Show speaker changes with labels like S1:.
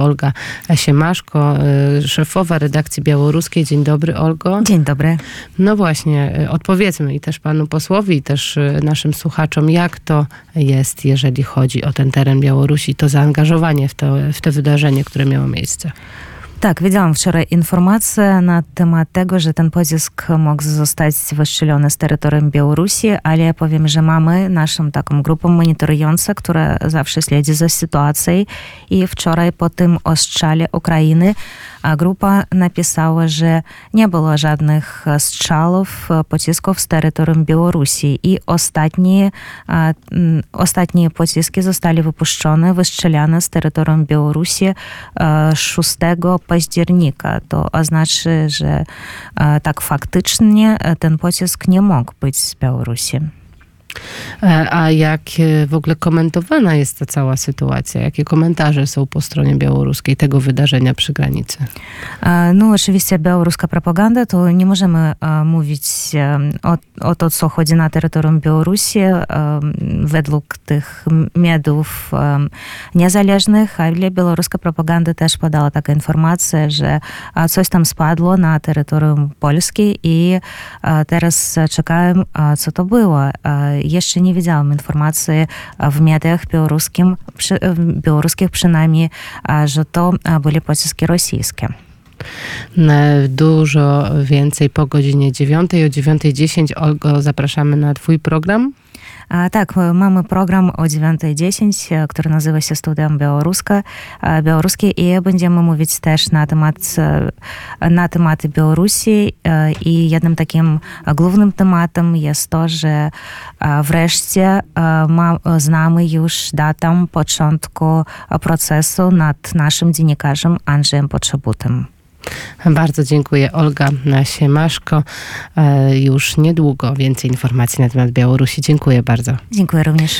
S1: Olga Siemaszko, y, szefowa redakcji białoruskiej. Dzień dobry, Olgo.
S2: Dzień dobry.
S1: No właśnie, y, odpowiedzmy i też panu posłowi, i też y, naszym słuchaczom, jak to jest, jeżeli chodzi o ten teren Białorusi, to zaangażowanie w to, w to wydarzenie, które miało miejsce.
S2: Widziałam wczoraj informację na temat tego, że ten pocisk mógł zostać wystrzelony z terytorium Białorusi, ale ja powiem, że mamy naszą taką grupę monitorującą, która zawsze śledzi za sytuacją i wczoraj po tym ostrzale Ukrainy a grupa napisała, że nie było żadnych strzałów pocisków z terytorium Białorusi i ostatnie, ostatnie pociski zostali wypuszczone, wystrzelane z terytorium Białorusi 6 października. To oznacza, że tak faktycznie ten pocisk nie mógł być z Białorusi.
S1: A jak w ogóle komentowana jest ta cała sytuacja? Jakie komentarze są po stronie białoruskiej tego wydarzenia przy granicy?
S2: No oczywiście białoruska propaganda, to nie możemy mówić o, o to, co chodzi na terytorium Białorusi według tych mediów niezależnych, ale białoruska propaganda też podała taką informację, że coś tam spadło na terytorium Polski i teraz czekają, co to było jeszcze nie widziałam informacji w mediach białoruskim, przy, białoruskich przynajmniej, że to były pociski rosyjskie.
S1: Dużo więcej po godzinie 9. O 9.10 Olgo zapraszamy na twój program.
S2: Tak, mamy program o 9.10, który nazywa się Studium Białoruska, Białoruskie i będziemy mówić też na temat, na tematy Białorusi i jednym takim głównym tematem jest to, że wreszcie ma, znamy już datę początku procesu nad naszym dziennikarzem Andrzejem Potrzebutem.
S1: Bardzo dziękuję. Olga Siemaszko. Już niedługo więcej informacji na temat Białorusi. Dziękuję bardzo.
S2: Dziękuję również.